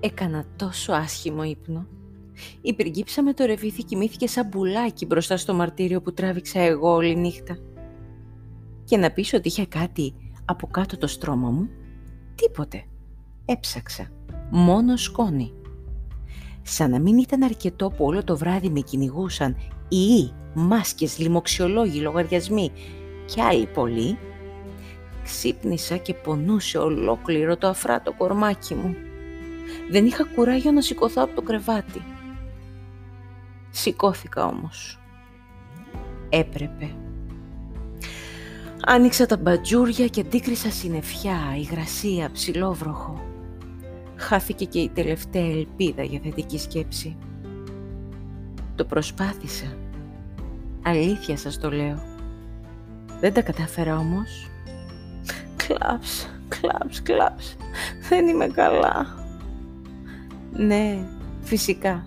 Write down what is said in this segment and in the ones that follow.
Έκανα τόσο άσχημο ύπνο. Η πριγκίψα με το ρεβίθι κοιμήθηκε σαν μπουλάκι μπροστά στο μαρτύριο που τράβηξα εγώ όλη νύχτα. Και να πεις ότι είχε κάτι από κάτω το στρώμα μου, τίποτε. Έψαξα. Μόνο σκόνη. Σαν να μην ήταν αρκετό που όλο το βράδυ με κυνηγούσαν ή μάσκες, λοιμοξιολόγοι, λογαριασμοί και άλλοι πολλοί, ξύπνησα και πονούσε ολόκληρο το αφράτο κορμάκι μου. Δεν είχα κουράγιο να σηκωθώ από το κρεβάτι. Σηκώθηκα όμως. Έπρεπε. Άνοιξα τα μπατζούρια και αντίκρισα συννεφιά, υγρασία, ψηλόβροχο. Χάθηκε και η τελευταία ελπίδα για θετική σκέψη. Το προσπάθησα. Αλήθεια σας το λέω. Δεν τα κατάφερα όμως. Κλάψ, κλάψ, κλάψ. Δεν είμαι καλά. Ναι, φυσικά.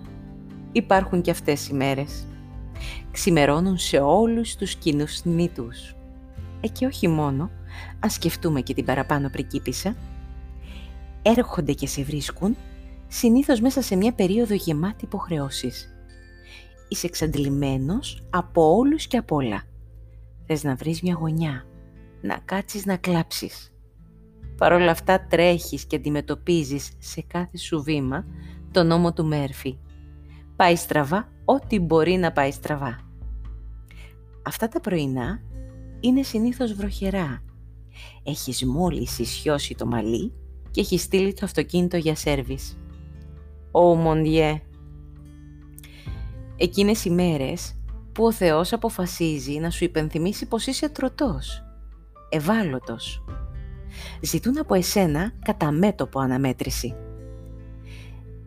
Υπάρχουν και αυτές οι μέρες. Ξημερώνουν σε όλους τους κοινούς νήτους. Ε, και όχι μόνο, ας σκεφτούμε και την παραπάνω πρικίπισσα. Έρχονται και σε βρίσκουν, συνήθως μέσα σε μια περίοδο γεμάτη υποχρεώσεις. Είσαι εξαντλημένος από όλους και από όλα. Θες να βρεις μια γωνιά, να κάτσεις να κλάψεις. Παρ' όλα αυτά τρέχεις και αντιμετωπίζεις σε κάθε σου βήμα το νόμο του Μέρφυ. Πάει στραβά ό,τι μπορεί να πάει στραβά. Αυτά τα πρωινά είναι συνήθως βροχερά. Έχεις μόλις ισιώσει το μαλλί και έχεις στείλει το αυτοκίνητο για σέρβις. Ω Μοντιέ! Εκείνες οι μέρες που ο Θεός αποφασίζει να σου υπενθυμίσει πως είσαι τροτός, ευάλωτος. Ζητούν από εσένα κατά μέτωπο αναμέτρηση.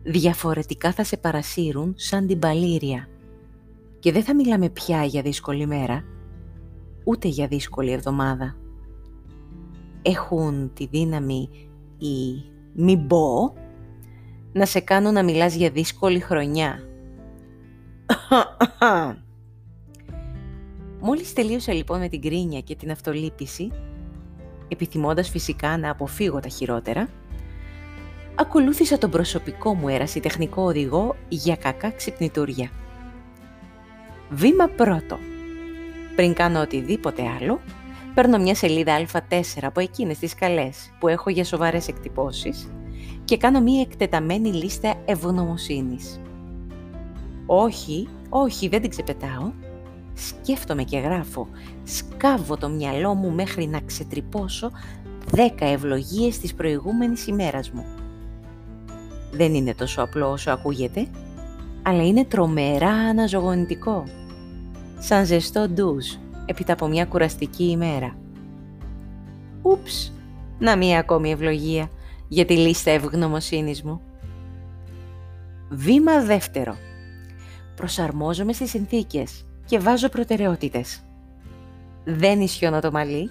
Διαφορετικά θα σε παρασύρουν σαν την παλήρια. Και δεν θα μιλάμε πια για δύσκολη μέρα, ούτε για δύσκολη εβδομάδα. Έχουν τη δύναμη ή μη πω να σε κάνουν να μιλάς για δύσκολη χρονιά. Μόλις τελείωσα λοιπόν με την κρίνια και την αυτολύπηση, επιθυμώντας φυσικά να αποφύγω τα χειρότερα, ακολούθησα τον προσωπικό μου ερασιτεχνικό οδηγό για κακά ξυπνητούρια. Βήμα πρώτο. Πριν κάνω οτιδήποτε άλλο, παίρνω μια σελίδα α4 από εκείνες τις καλές που έχω για σοβαρές εκτυπώσεις και κάνω μια εκτεταμένη λίστα ευγνωμοσύνης. Όχι, όχι, δεν την ξεπετάω. Σκέφτομαι και γράφω. Σκάβω το μυαλό μου μέχρι να ξετρυπώσω δέκα ευλογίες της προηγούμενης ημέρας μου. Δεν είναι τόσο απλό όσο ακούγεται, αλλά είναι τρομερά αναζωογονητικό. Σαν ζεστό ντουζ, έπειτα από μια κουραστική ημέρα. Ούψ, να μία ακόμη ευλογία για τη λίστα ευγνωμοσύνης μου. Βήμα δεύτερο. Προσαρμόζομαι στις συνθήκες και βάζω προτεραιότητες. Δεν ισιώνω το μαλλί,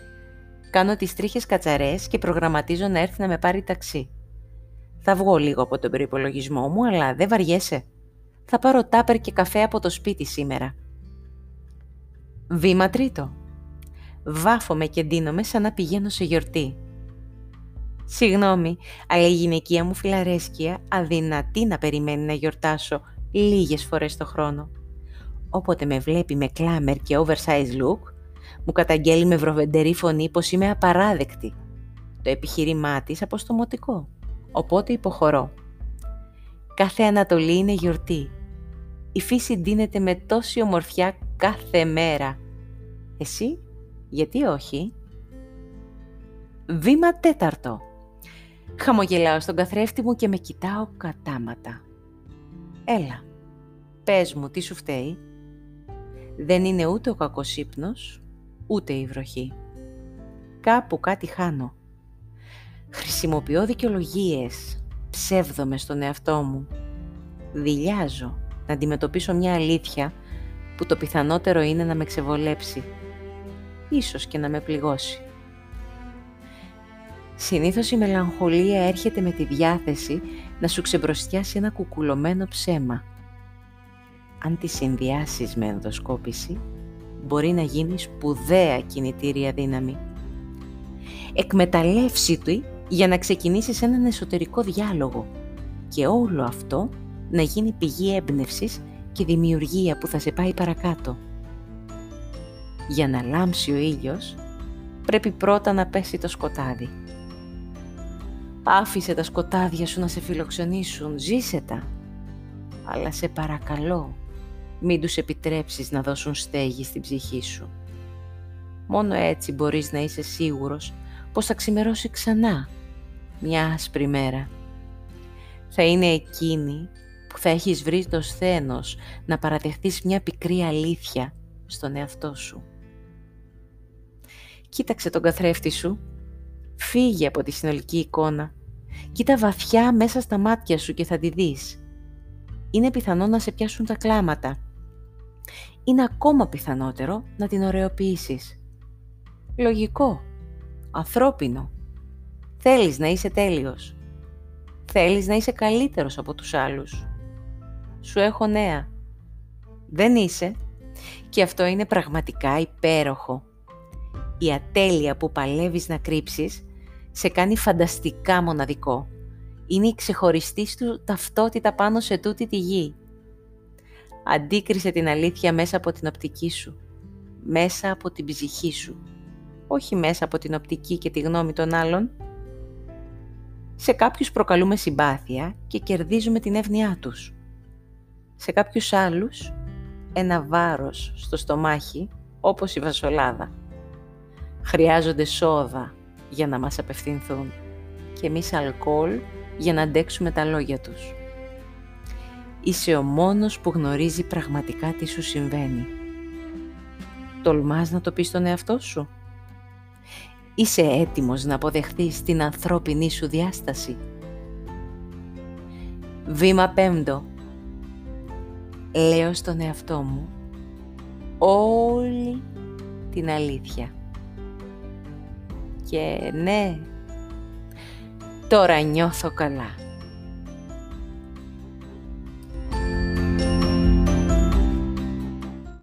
κάνω τις τρίχες κατσαρές και προγραμματίζω να έρθει να με πάρει ταξί. Θα βγω λίγο από τον προϋπολογισμό μου, αλλά δεν βαριέσαι. Θα πάρω τάπερ και καφέ από το σπίτι σήμερα. Βήμα τρίτο. Βάφομαι και ντύνομαι σαν να πηγαίνω σε γιορτή. Συγγνώμη, αλλά η γυναικεία μου φιλαρέσκεια αδυνατή να περιμένει να γιορτάσω λίγες φορές το χρόνο. Όποτε με βλέπει με κλάμερ και oversize look, μου καταγγέλει με βροβεντερή φωνή πως είμαι απαράδεκτη. Το επιχείρημά της αποστομωτικό, οπότε υποχωρώ. Κάθε Ανατολή είναι γιορτή. Η φύση ντύνεται με τόση ομορφιά κάθε μέρα. Εσύ, γιατί όχι; Βήμα τέταρτο. Χαμογελάω στον καθρέφτη μου και με κοιτάω κατάματα. Έλα, πες μου τι σου φταίει; Δεν είναι ούτε ο κακός ύπνος, ούτε η βροχή. Κάπου κάτι χάνω. Χρησιμοποιώ δικαιολογίες, ψεύδομαι στον εαυτό μου. Δηλιάζω να αντιμετωπίσω μια αλήθεια που το πιθανότερο είναι να με ξεβολέψει. Ίσως και να με πληγώσει. Συνήθως η μελαγχολία έρχεται με τη διάθεση να σου ξεμπροστιάσει ένα κουκουλωμένο ψέμα. Αν τη συνδυάσεις με ενδοσκόπηση, μπορεί να γίνει σπουδαία κινητήρια δύναμη. Εκμεταλλεύσει του για να ξεκινήσεις έναν εσωτερικό διάλογο. και όλο αυτό να γίνει πηγή έμπνευσης και δημιουργία που θα σε πάει παρακάτω. Για να λάμψει ο ήλιος, πρέπει πρώτα να πέσει το σκοτάδι. Άφησε τα σκοτάδια σου να σε φιλοξενήσουν, ζήσε τα. Αλλά σε παρακαλώ, μην τους επιτρέψεις να δώσουν στέγη στην ψυχή σου. Μόνο έτσι μπορείς να είσαι σίγουρος πως θα ξημερώσει ξανά μια άσπρη μέρα. Θα είναι εκείνη που θα έχεις βρει το σθένος να παραδεχτείς μια πικρή αλήθεια στον εαυτό σου. Κοίταξε τον καθρέφτη σου, φύγε από τη συνολική εικόνα, κοίτα βαθιά μέσα στα μάτια σου και θα τη δεις. Είναι πιθανό να σε πιάσουν τα κλάματα. Είναι ακόμα πιθανότερο να την ωρεοποιήσεις. Λογικό, ανθρώπινο. Θέλεις να είσαι τέλειος. Θέλεις να είσαι καλύτερος από τους άλλους. Σου έχω νέα. Δεν είσαι. Και αυτό είναι πραγματικά υπέροχο. Η ατέλεια που παλεύεις να κρύψεις σε κάνει φανταστικά μοναδικό. Είναι η ξεχωριστή σου ταυτότητα πάνω σε τούτη τη γη. Αντίκρισε την αλήθεια μέσα από την οπτική σου. Μέσα από την ψυχή σου. Όχι μέσα από την οπτική και τη γνώμη των άλλων. Σε κάποιους προκαλούμε συμπάθεια και κερδίζουμε την εύνοιά τους. Σε κάποιους άλλους ένα βάρος στο στομάχι όπως η βασολάδα. Χρειάζονται σόδα για να μας απευθυνθούν και εμείς αλκοόλ για να αντέξουμε τα λόγια τους. Είσαι ο μόνος που γνωρίζει πραγματικά τι σου συμβαίνει. Τολμάς να το πεις στον εαυτό σου. Είσαι έτοιμος να αποδεχθείς την ανθρώπινη σου διάσταση. Βήμα πέμπτο. Λέω στον εαυτό μου όλη την αλήθεια. Και ναι, τώρα νιώθω καλά.